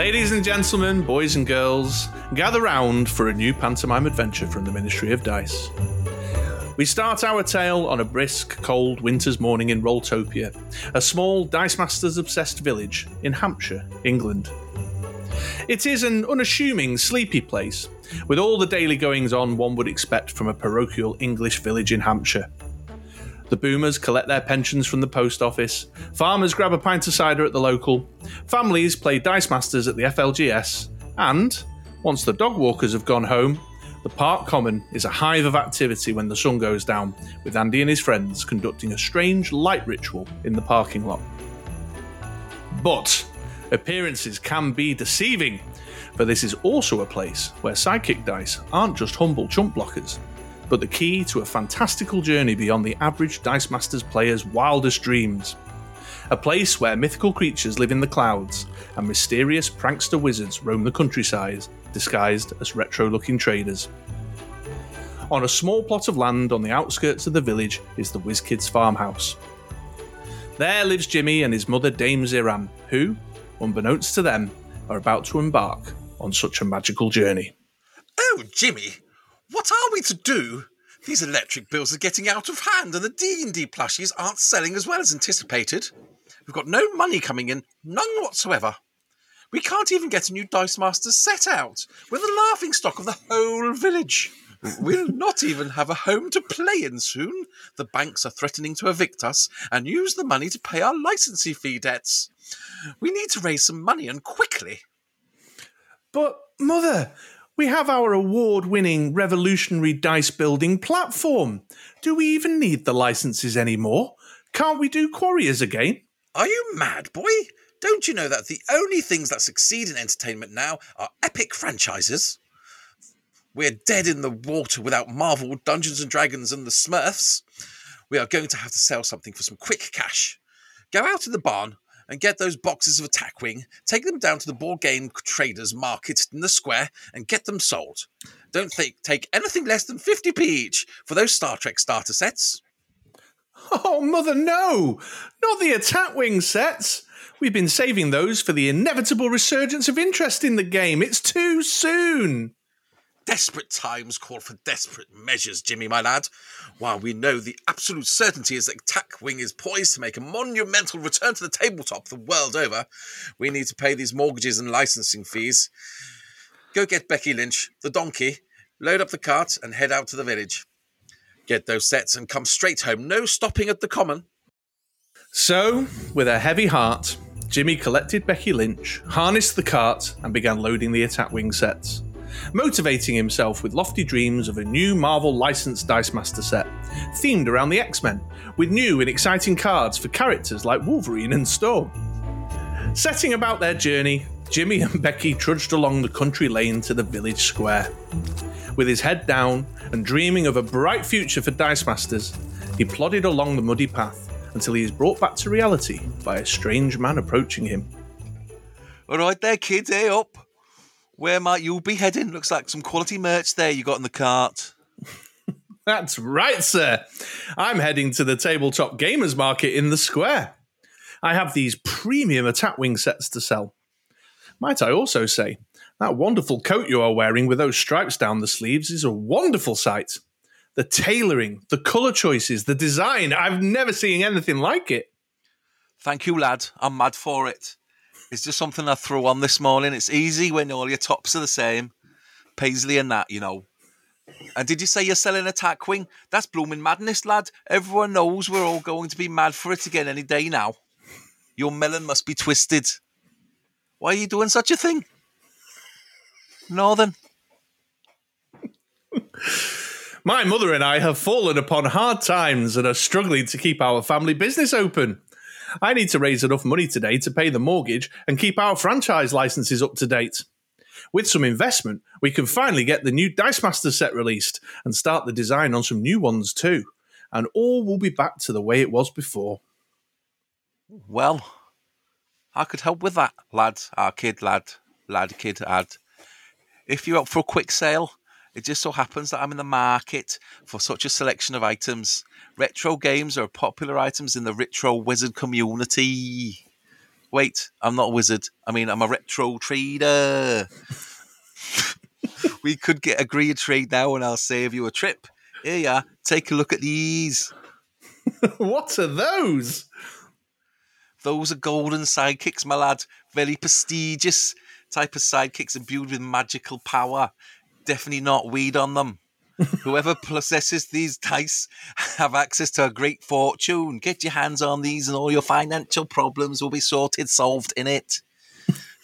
Ladies and gentlemen, boys and girls, gather round for a new pantomime adventure from the Ministry of Dice. We start our tale on a brisk, cold winter's morning in Rolltopia, a small Dice Masters obsessed village in Hampshire, England. It is an unassuming, sleepy place, with all the daily goings on one would expect from a parochial English village in Hampshire. The boomers collect their pensions from the post office, farmers grab a pint of cider at the local, families play Dice Masters at the FLGS, and, once the dog walkers have gone home, the park common is a hive of activity when the sun goes down, with Andy and his friends conducting a strange light ritual in the parking lot. But appearances can be deceiving, for this is also a place where psychic dice aren't just humble chump blockers, but the key to a fantastical journey beyond the average Dice Masters player's wildest dreams. A place where mythical creatures live in the clouds and mysterious prankster wizards roam the countryside disguised as retro looking traders. On a small plot of land on the outskirts of the village is the WizKids farmhouse. There lives Jimmy and his mother Dame Ziram, who, unbeknownst to them, are about to embark on such a magical journey. Oh, Jimmy, what are we to do? These electric bills are getting out of hand, and the D and D plushies aren't selling as well as anticipated. We've got no money coming in, none whatsoever. We can't even get a new Dice Masters set out. We're the laughing stock of the whole village. We'll not even have a home to play in soon. The banks are threatening to evict us and use the money to pay our licensing fee debts. We need to raise some money and quickly. But, Mother, we have our award winning revolutionary dice building platform. Do we even need the licenses anymore? Can't we do Quarriors again? Are you mad, boy? Don't you know that the only things that succeed in entertainment now are epic franchises? We're dead in the water without Marvel, Dungeons and Dragons, and the Smurfs. We are going to have to sell something for some quick cash. Go out in the barn and get those boxes of Attack Wing, take them down to the board game traders market in the square, and get them sold. Don't think, take anything less than 50p each for those Star Trek starter sets. Oh, Mother, no! Not the Attack Wing sets! We've been saving those for the inevitable resurgence of interest in the game. It's too soon! Desperate times call for desperate measures, Jimmy, my lad. While we know the absolute certainty is that Attack Wing is poised to make a monumental return to the tabletop the world over, we need to pay these mortgages and licensing fees. Go get Becky Lynch, the donkey, load up the cart, and head out to the village. Get those sets and come straight home. No stopping at the common. So, with a heavy heart, Jimmy collected Becky Lynch, harnessed the cart, and began loading the Attack Wing sets motivating himself with lofty dreams of a new Marvel licensed Dice Master set, themed around the X Men, with new and exciting cards for characters like Wolverine and Storm. Setting about their journey, Jimmy and Becky trudged along the country lane to the village square. With his head down and dreaming of a bright future for Dice Masters, he plodded along the muddy path until he is brought back to reality by a strange man approaching him. All right there, kids, hey eh, up. Where might you be heading? Looks like some quality merch there you got in the cart. That's right, sir. I'm heading to the tabletop gamers market in the square. I have these premium attack wing sets to sell. Might I also say, that wonderful coat you are wearing with those stripes down the sleeves is a wonderful sight. The tailoring, the colour choices, the design, I've never seen anything like it. Thank you, lad. I'm mad for it. It's just something I threw on this morning. It's easy when all your tops are the same. Paisley and that, you know. And did you say you're selling Attack Wing? That's blooming madness, lad. Everyone knows we're all going to be mad for it again any day now. Your melon must be twisted. Why are you doing such a thing? Northern. My mother and I have fallen upon hard times and are struggling to keep our family business open. I need to raise enough money today to pay the mortgage and keep our franchise licenses up to date. With some investment, we can finally get the new Dice Master set released and start the design on some new ones too. And all will be back to the way it was before. Well, I could help with that, lad, our kid, lad, lad, kid, lad. If you're up for a quick sale, it just so happens that I'm in the market for such a selection of items. Retro games are popular items in the retro wizard community. Wait, I'm not a wizard. I mean, I'm a retro trader. we could get agree a trade now, and I'll save you a trip. Here you are. Take a look at these. what are those? Those are golden sidekicks, my lad. Very prestigious type of sidekicks imbued with magical power. Definitely not weed on them. Whoever possesses these dice have access to a great fortune. Get your hands on these, and all your financial problems will be sorted, solved in it.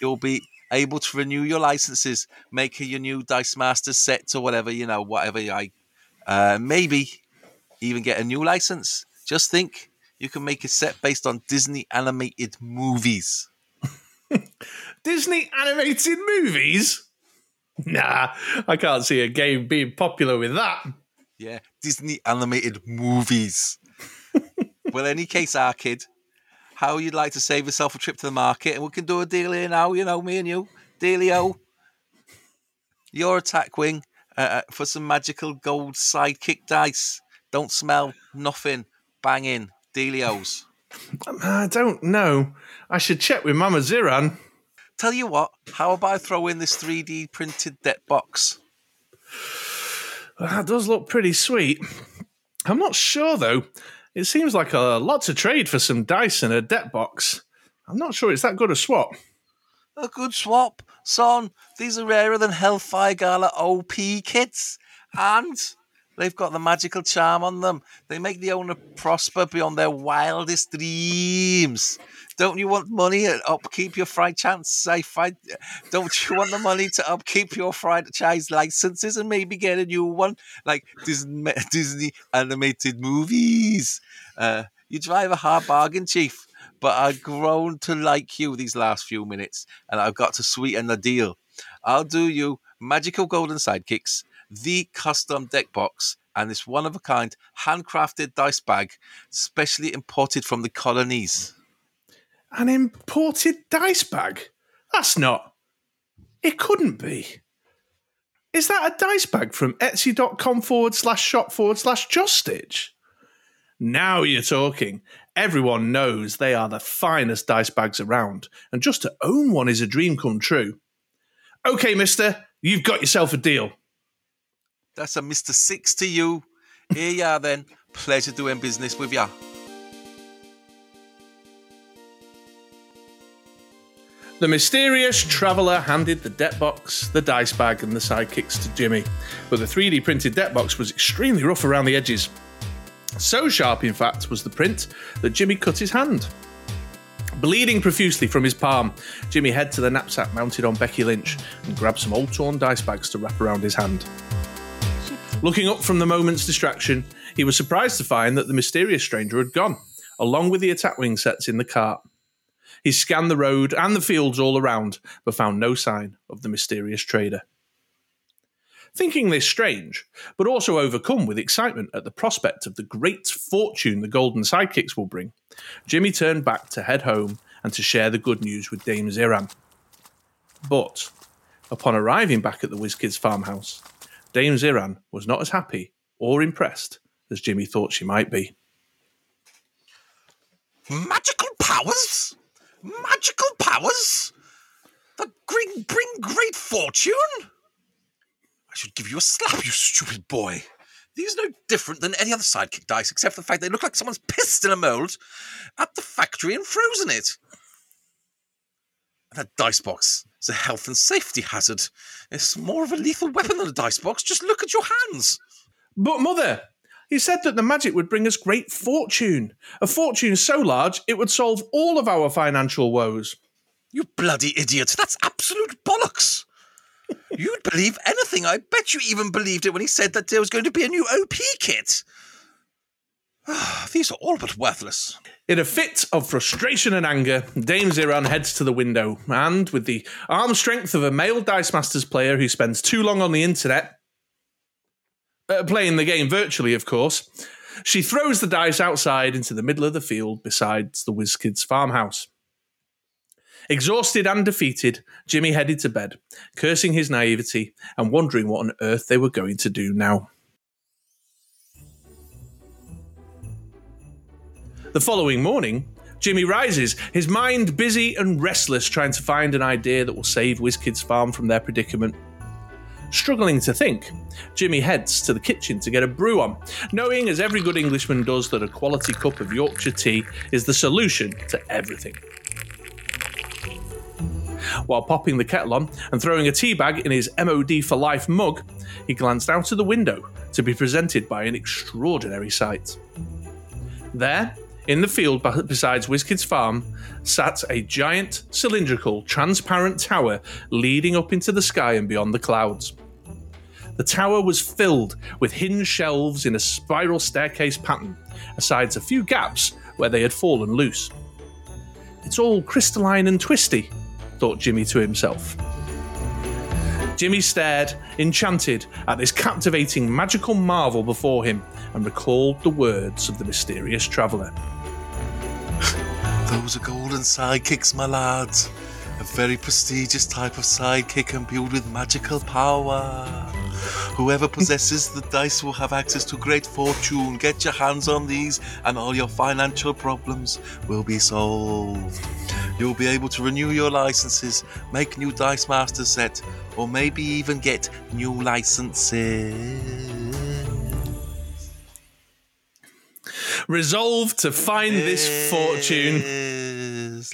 You'll be able to renew your licenses, make your new Dice Master set or whatever you know, whatever I. Uh, maybe even get a new license. Just think, you can make a set based on Disney animated movies. Disney animated movies? Nah, I can't see a game being popular with that. Yeah, Disney animated movies. well, any case, our kid, how you'd like to save yourself a trip to the market, and we can do a deal here now. You know, me and you, dealio. Your attack wing uh, uh for some magical gold sidekick dice. Don't smell nothing. Banging dealios. I don't know. I should check with Mama Ziran. Tell you what, how about I throw in this 3D printed deck box? Well, that does look pretty sweet. I'm not sure though. It seems like a lot to trade for some dice and a deck box. I'm not sure it's that good a swap. A good swap, son. These are rarer than Hellfire Gala OP kits, and they've got the magical charm on them. They make the owner prosper beyond their wildest dreams. Don't you want money to upkeep your franchise? Don't you want the money to upkeep your franchise licenses and maybe get a new one like Disney, Disney animated movies? Uh, you drive a hard bargain, Chief. But I've grown to like you these last few minutes, and I've got to sweeten the deal. I'll do you magical golden sidekicks, the custom deck box, and this one of a kind handcrafted dice bag, specially imported from the colonies. An imported dice bag? That's not. It couldn't be. Is that a dice bag from etsy.com forward slash shop forward slash Justitch? Now you're talking. Everyone knows they are the finest dice bags around, and just to own one is a dream come true. Okay, mister, you've got yourself a deal. That's a Mr. Six to you. Here you are then. Pleasure doing business with you. The mysterious traveller handed the deck box, the dice bag, and the sidekicks to Jimmy, but the 3D printed deck box was extremely rough around the edges. So sharp, in fact, was the print that Jimmy cut his hand. Bleeding profusely from his palm, Jimmy headed to the knapsack mounted on Becky Lynch and grabbed some old torn dice bags to wrap around his hand. Looking up from the moment's distraction, he was surprised to find that the mysterious stranger had gone, along with the attack wing sets in the cart. He scanned the road and the fields all around, but found no sign of the mysterious trader. Thinking this strange, but also overcome with excitement at the prospect of the great fortune the golden sidekicks will bring, Jimmy turned back to head home and to share the good news with Dame Ziram. But upon arriving back at the WizKids farmhouse, Dame Ziran was not as happy or impressed as Jimmy thought she might be. Magical powers? Magical powers? That bring, bring great fortune? I should give you a slap, you stupid boy. These are no different than any other sidekick dice, except for the fact they look like someone's pissed in a mould at the factory and frozen it. And that dice box is a health and safety hazard. It's more of a lethal weapon than a dice box. Just look at your hands. But, Mother, he said that the magic would bring us great fortune, a fortune so large it would solve all of our financial woes. You bloody idiot! That's absolute bollocks! You'd believe anything. I bet you even believed it when he said that there was going to be a new OP kit. These are all but worthless. In a fit of frustration and anger, Dame Ziran heads to the window and, with the arm strength of a male Dice Masters player who spends too long on the internet, uh, playing the game virtually, of course. She throws the dice outside into the middle of the field beside the WizKids farmhouse. Exhausted and defeated, Jimmy headed to bed, cursing his naivety and wondering what on earth they were going to do now. The following morning, Jimmy rises, his mind busy and restless, trying to find an idea that will save WizKids Farm from their predicament. Struggling to think, Jimmy heads to the kitchen to get a brew on, knowing, as every good Englishman does, that a quality cup of Yorkshire tea is the solution to everything. While popping the kettle on and throwing a tea bag in his MOD for life mug, he glanced out of the window to be presented by an extraordinary sight. There, in the field beside WizKids Farm, sat a giant, cylindrical, transparent tower leading up into the sky and beyond the clouds. The tower was filled with hinged shelves in a spiral staircase pattern, aside a few gaps where they had fallen loose. It's all crystalline and twisty, thought Jimmy to himself. Jimmy stared, enchanted, at this captivating magical marvel before him and recalled the words of the mysterious traveller. Those are golden sidekicks, my lads. A very prestigious type of sidekick imbued with magical power. Whoever possesses the dice will have access to great fortune. Get your hands on these, and all your financial problems will be solved. You'll be able to renew your licenses, make new Dice Master set, or maybe even get new licenses. Resolved to find this fortune,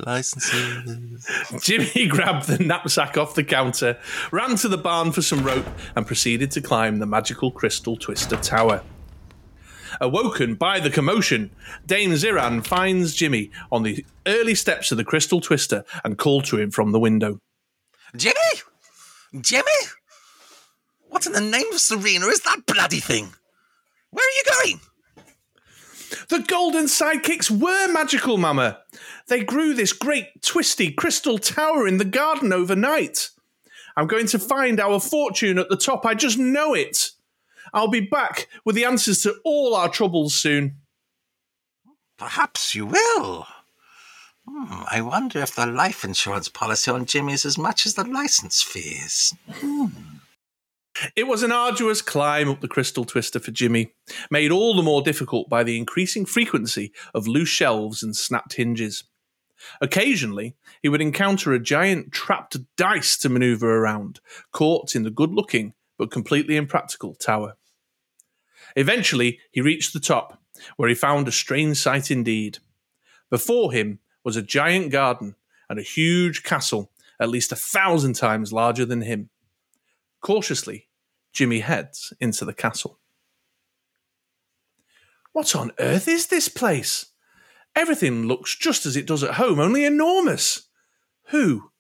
licenses. Jimmy grabbed the knapsack off the counter, ran to the barn for some rope, and proceeded to climb the magical crystal twister tower. Awoken by the commotion, Dame Ziran finds Jimmy on the early steps of the crystal twister and called to him from the window. Jimmy? Jimmy? What in the name of Serena is that bloody thing? Where are you going? The golden sidekicks were magical, Mama. They grew this great twisty crystal tower in the garden overnight. I'm going to find our fortune at the top. I just know it. I'll be back with the answers to all our troubles soon. Perhaps you will. Hmm, I wonder if the life insurance policy on Jimmy is as much as the license fees. It was an arduous climb up the crystal twister for Jimmy, made all the more difficult by the increasing frequency of loose shelves and snapped hinges. Occasionally, he would encounter a giant trapped dice to maneuver around, caught in the good looking but completely impractical tower. Eventually, he reached the top, where he found a strange sight indeed. Before him was a giant garden and a huge castle, at least a thousand times larger than him. Cautiously, Jimmy heads into the castle. What on earth is this place? Everything looks just as it does at home, only enormous. Who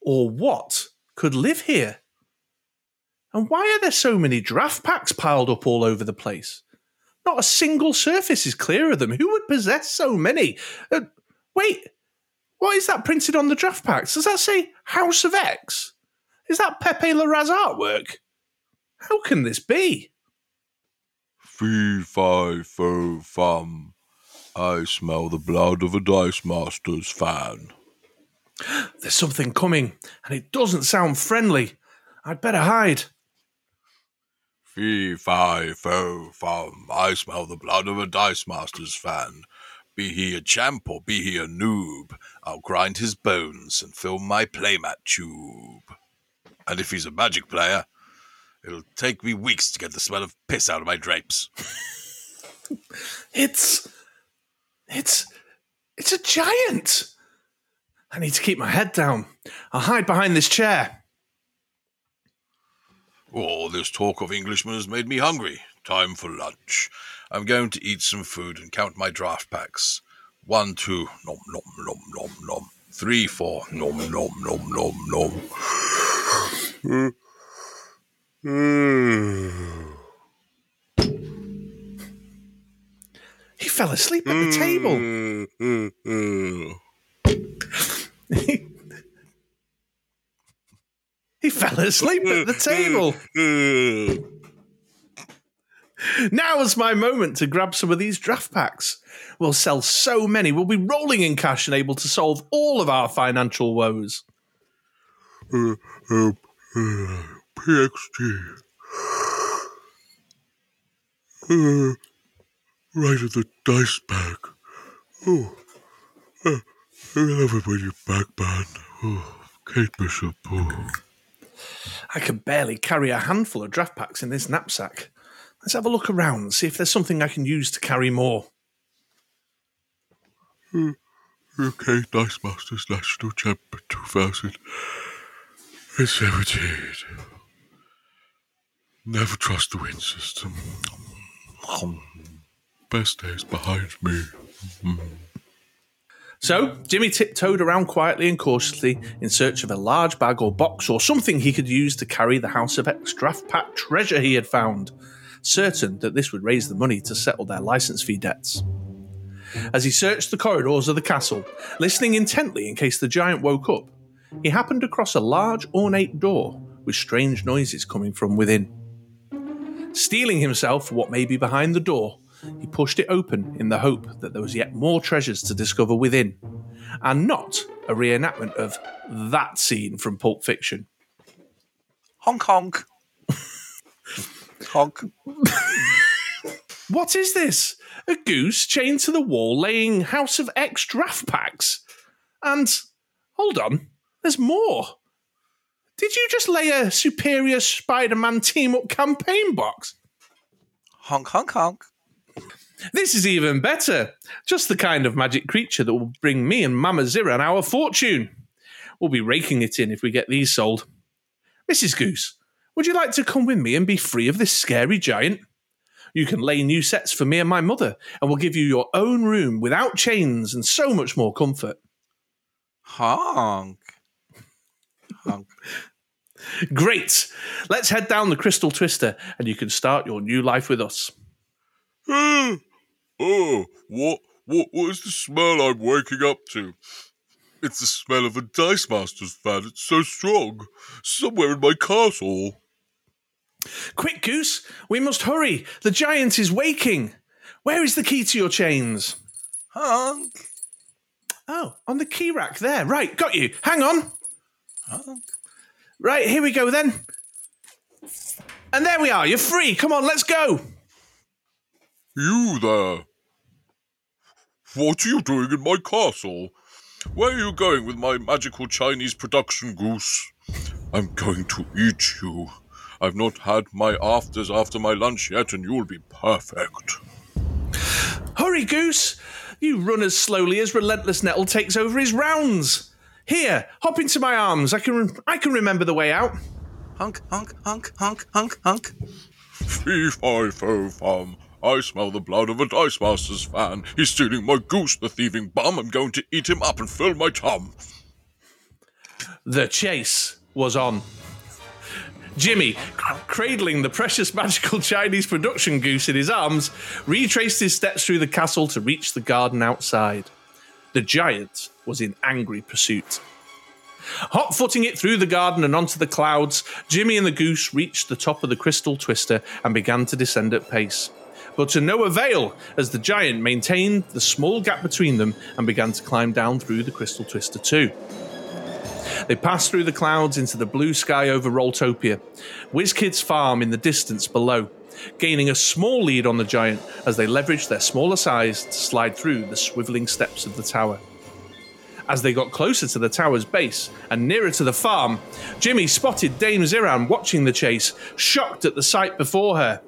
or what could live here? And why are there so many draft packs piled up all over the place? Not a single surface is clear of them. Who would possess so many? Uh, wait, what is that printed on the draft packs? Does that say House of X? Is that Pepe Larraz artwork? How can this be? Fee, fi, fo, fum. I smell the blood of a Dice Masters fan. There's something coming, and it doesn't sound friendly. I'd better hide. Fee, fi, fo, fum. I smell the blood of a Dice Masters fan. Be he a champ or be he a noob, I'll grind his bones and fill my playmat tube. And if he's a magic player, it'll take me weeks to get the smell of piss out of my drapes. It's. It's. It's a giant! I need to keep my head down. I'll hide behind this chair. Oh, this talk of Englishmen has made me hungry. Time for lunch. I'm going to eat some food and count my draft packs. One, two, nom nom nom nom nom. Three, four, nom nom nom nom nom. Hmm. He fell asleep at the table. He fell asleep at the table. Now is my moment to grab some of these draft packs. We'll sell so many, we'll be rolling in cash and able to solve all of our financial woes. PXG. Uh, right at the dice pack. Oh, I love it when you're back, man. Oh, Kate Bishop. Oh. I can barely carry a handful of draft packs in this knapsack. Let's have a look around and see if there's something I can use to carry more. UK Dice Masters National Champion 2017. Never trust the wind system. Best days behind me. Hmm. So, Jimmy tiptoed around quietly and cautiously in search of a large bag or box or something he could use to carry the House of X draft pack treasure he had found, certain that this would raise the money to settle their license fee debts. As he searched the corridors of the castle, listening intently in case the giant woke up, he happened across a large ornate door with strange noises coming from within. Steeling himself for what may be behind the door, he pushed it open in the hope that there was yet more treasures to discover within, and not a reenactment of that scene from Pulp Fiction. Honk honk. honk. What is this? A goose chained to the wall laying House of X draft packs? And hold on, there's more. Did you just lay a superior Spider Man team up campaign box? Honk honk honk. This is even better. Just the kind of magic creature that will bring me and Mama Ziran our fortune. We'll be raking it in if we get these sold. Mrs. Goose, would you like to come with me and be free of this scary giant? You can lay new sets for me and my mother, and we'll give you your own room without chains and so much more comfort. Honk. Honk. Great! Let's head down the Crystal Twister, and you can start your new life with us. Ah, oh, what, what, what is the smell I'm waking up to? It's the smell of a Dice Masters fan. It's so strong. Somewhere in my castle. Quick, Goose! We must hurry! The giant is waking! Where is the key to your chains? Honk. Oh, on the key rack there. Right, got you. Hang on. Honk. Right, here we go then. And there we are. You're free. Come on, let's go. You there? What are you doing in my castle? Where are you going with my magical Chinese production goose? I'm going to eat you. I've not had my afters after my lunch yet, and you'll be perfect. Hurry, Goose. You run as slowly as Relentless Nettle takes over his rounds. Here, hop into my arms. I can I can remember the way out. Honk honk honk honk honk honk. Fee fi fo fum. I smell the blood of a Dice Masters fan. He's stealing my goose, the thieving bum. I'm going to eat him up and fill my tum. The chase was on. Jimmy, cradling the precious magical Chinese production goose in his arms, retraced his steps through the castle to reach the garden outside. The giant was in angry pursuit. Hot footing it through the garden and onto the clouds, Jimmy and the goose reached the top of the crystal twister and began to descend at pace. But to no avail, as the giant maintained the small gap between them and began to climb down through the crystal twister too. They passed through the clouds into the blue sky over Rolltopia, WizKid's farm in the distance below, gaining a small lead on the giant as they leveraged their smaller size to slide through the swiveling steps of the tower. As they got closer to the tower's base and nearer to the farm, Jimmy spotted Dame Ziran watching the chase, shocked at the sight before her.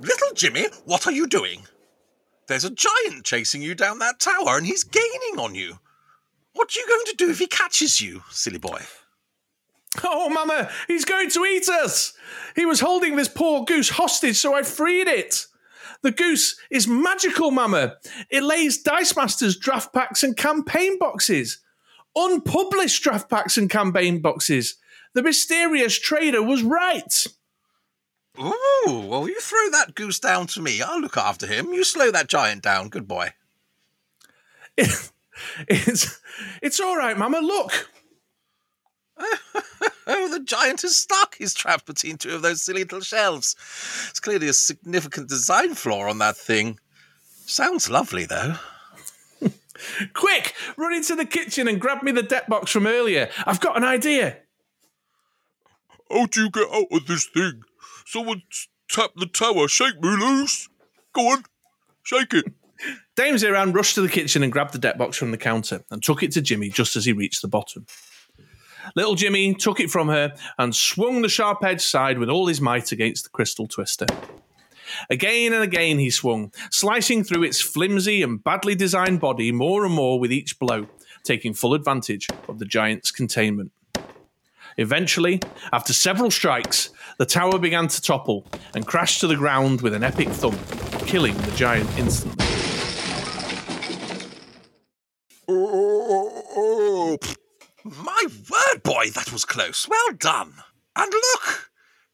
Little Jimmy, what are you doing? There's a giant chasing you down that tower and he's gaining on you. What are you going to do if he catches you, silly boy? Oh, Mama, he's going to eat us! He was holding this poor goose hostage, so I freed it. The goose is magical, Mama. It lays Dice Masters draft packs and campaign boxes. Unpublished draft packs and campaign boxes. The mysterious trader was right. Ooh, well, you throw that goose down to me. I'll look after him. You slow that giant down. Good boy. It's it's all right, Mama. Look. Oh, the giant is stuck. He's trapped between two of those silly little shelves. It's clearly a significant design flaw on that thing. Sounds lovely, though. Quick, run into the kitchen and grab me the deck box from earlier. I've got an idea. How do you get out of this thing? Someone s- tap the tower. Shake me loose. Go on. Shake it. Dame Ziran rushed to the kitchen and grabbed the deck box from the counter and took it to Jimmy just as he reached the bottom. Little Jimmy took it from her and swung the sharp edged side with all his might against the crystal twister. Again and again he swung, slicing through its flimsy and badly designed body more and more with each blow, taking full advantage of the giant's containment. Eventually, after several strikes, the tower began to topple and crashed to the ground with an epic thump, killing the giant instantly. Oh, oh, oh, My word, boy, that was close. Well done. And look,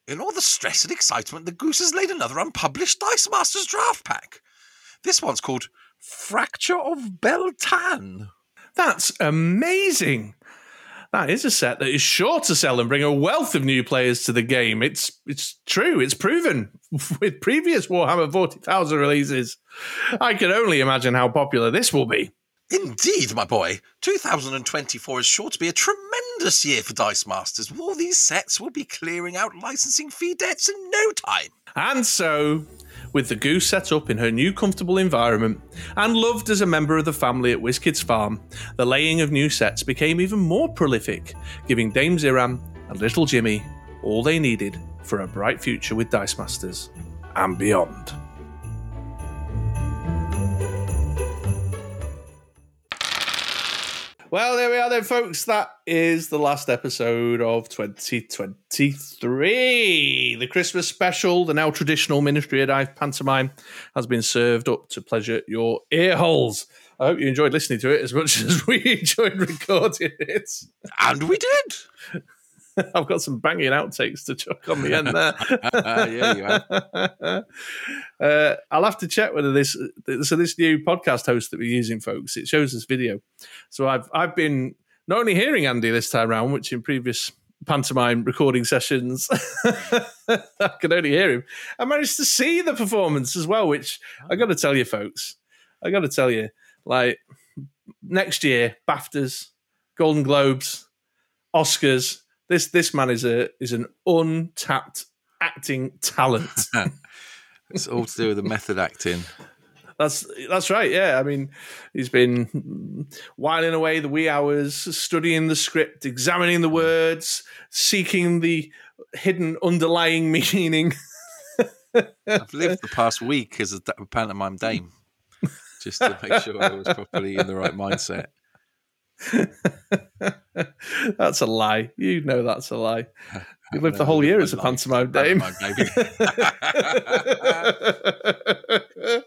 in all the stress and excitement, the goose has laid another unpublished Dice Masters draft pack. This one's called Fracture of Biel-Tan. That's amazing. That is a set that is sure to sell and bring a wealth of new players to the game. It's it's true. It's proven with previous Warhammer 40,000 releases. I can only imagine how popular this will be. Indeed, my boy. 2024 is sure to be a tremendous year for Dice Masters. All these sets will be clearing out licensing fee debts in no time. And so, with the goose set up in her new comfortable environment and loved as a member of the family at WizKids Farm, the laying of new sets became even more prolific, giving Dame Ziram and little Jimmy all they needed for a bright future with Dice Masters and beyond. Well, there we are, then, folks. That is the last episode of 2023. The Christmas special, the now traditional Ministry of Dice pantomime, has been served up to pleasure your ear holes. I hope you enjoyed listening to it as much as we enjoyed recording it. And we did. I've got some banging outtakes to chuck on the end there. yeah, you have. Uh, I'll have to check whether this. So this new podcast host that we're using, folks, it shows this video. So I've I've been not only hearing Andy this time round, which in previous pantomime recording sessions I could only hear him. I managed to see the performance as well, which I got to tell you, folks. I got to tell you, like next year, BAFTAs, Golden Globes, Oscars. This this man is a is an untapped acting talent. It's all to do with the method acting. That's that's right. Yeah, I mean, he's been whiling away the wee hours, studying the script, examining the words, seeking the hidden underlying meaning. I've lived the past week as a pantomime dame, just to make sure I was properly in the right mindset. that's a lie. You know that's a lie. You lived the whole year as a life. pantomime dame. Pantomime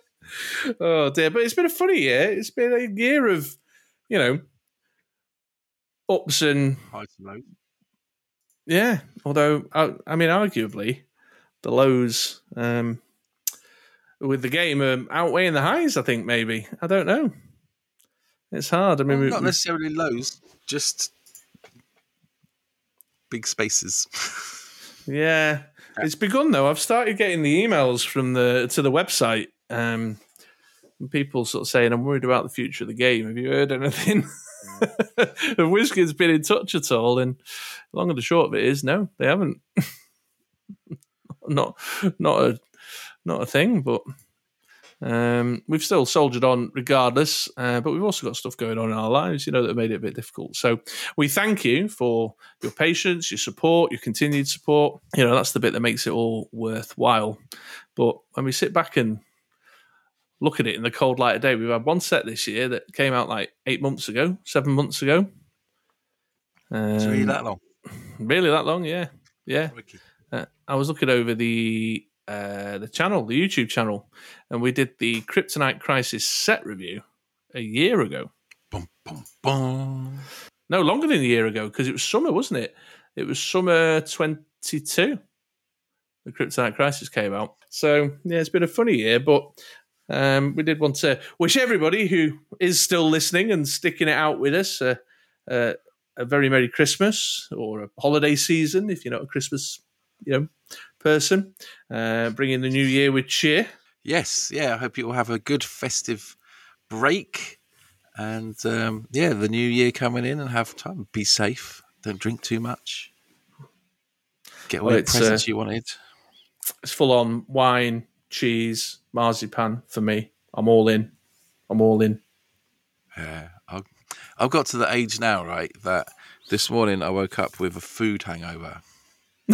oh dear, but it's been a funny year. It's been a year of, you know, ups and Highs and lows. yeah. Although I, I mean, arguably, the lows um, with the game are outweighing the highs. I think maybe I don't know. It's hard. I mean, Well, we- not we- necessarily lows, just big spaces. Yeah, it's begun though. I've started getting the emails from the to the website. Um, and people sort of saying, "I'm worried about the future of the game. Have you heard anything?" Have WizKids been in touch at all? And long and the short of it is, no, they haven't. not, not a, not a thing. But um, we've still soldiered on regardless. Uh, but we've also got stuff going on in our lives, you know, that made it a bit difficult. So we thank you for your patience, your support, your continued support. You know, that's the bit that makes it all worthwhile. But when we sit back and look at it in the cold light of day, we've had one set this year that came out like eight months ago, seven months ago. Um, It's really that long. really that long, yeah, yeah. Uh, I was looking over the uh, the channel, the YouTube channel, and we did the Kryptonite Crisis set review a year ago. Bum, bum, bum. No, longer than a year ago because it was summer, wasn't it? It was summer 22. The Kryptonite Crisis came out. So, yeah, it's been a funny year, but um, we did want to wish everybody who is still listening and sticking it out with us uh, uh, a very Merry Christmas or a holiday season if you're not a Christmas you know, person. Uh, bringing the new year with cheer. Yes, yeah. I hope you all have a good festive break, and um, yeah, the new year coming in and have time. Be safe. Don't drink too much. Get all Well, the presents uh, you wanted. It's full on wine, cheese, marzipan for me. I'm all in. I'm all in. Yeah, I've, I've got to the age now, right, that this morning I woke up with a food hangover.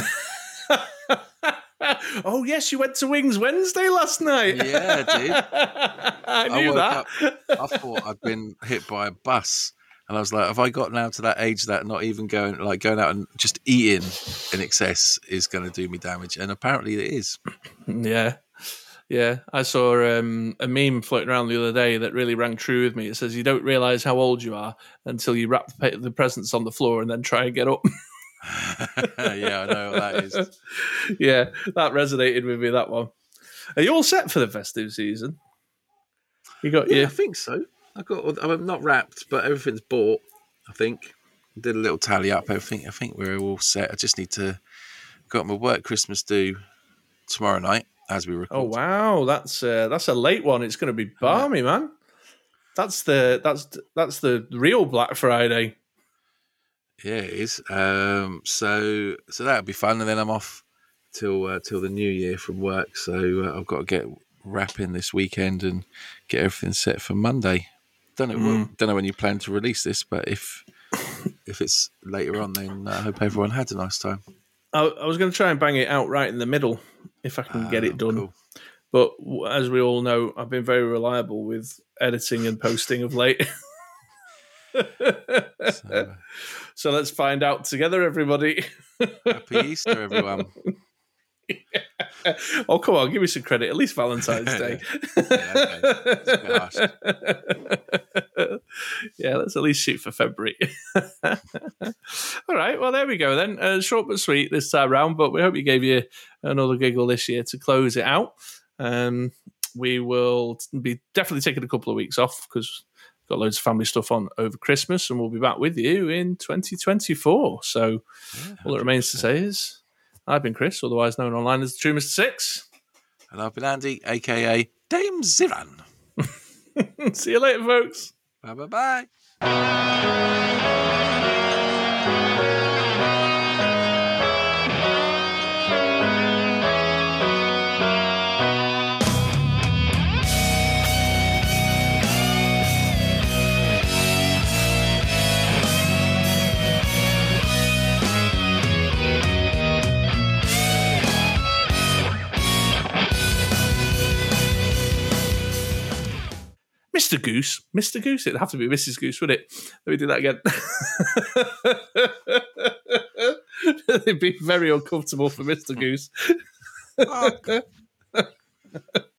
oh yes, you went to Wings Wednesday last night. Yeah, I did. I knew woke that. up, I thought I'd been hit by a bus, and I was like, "Have I got now to that age that not even going like going out and just eating in excess is going to do me damage?" And apparently, it is. Yeah. Yeah, I saw um, a meme floating around the other day that really rang true with me. It says, "You don't realize how old you are until you wrap the presents on the floor and then try and get up." yeah, I know what that is. yeah, that resonated with me. That one. Are you all set for the festive season? You got Yeah, I think so. I got. I'm not wrapped, but everything's bought. I think. Did a little tally up. I think. I think we're all set. I just need to got my work Christmas due tomorrow night as we record. Oh wow, that's uh, that's a late one. It's going to be balmy, man. That's the that's that's the real Black Friday. Yeah, it is. Um, so so that'll be fun, and then I'm off till uh, till the new year from work. So uh, I've got to get wrapping this weekend and get everything set for Monday. Don't know. Mm. Don't know when you plan to release this, but if if it's later on, then uh, I hope everyone had a nice time. I, I was going to try and bang it out right in the middle if I can get Ah, it done. cool. But as we all know, I've been very reliable with editing and posting of late. So, so let's find out together, everybody. happy Easter, everyone. oh, come on, give me some credit. At least Valentine's Day. Yeah, okay. It's a bit harsh. yeah, let's at least shoot for February. All right, well, there we go then. Uh, short but sweet this time round, but we hope you gave you another giggle this year to close it out. Um, we will be definitely taking a couple of weeks off because got loads of family stuff on over Christmas, and we'll be back with you in 2024. So all that remains to say is, I've been Chris, otherwise known online as the True Mr. Six. And I've been Andy, aka Dame Ziran. See you later, folks. Bye bye bye. Mr. Goose. Mr. Goose. It'd have to be Mrs. Goose, would it? Let me do that again. It'd be very uncomfortable for Mr. Goose. Oh,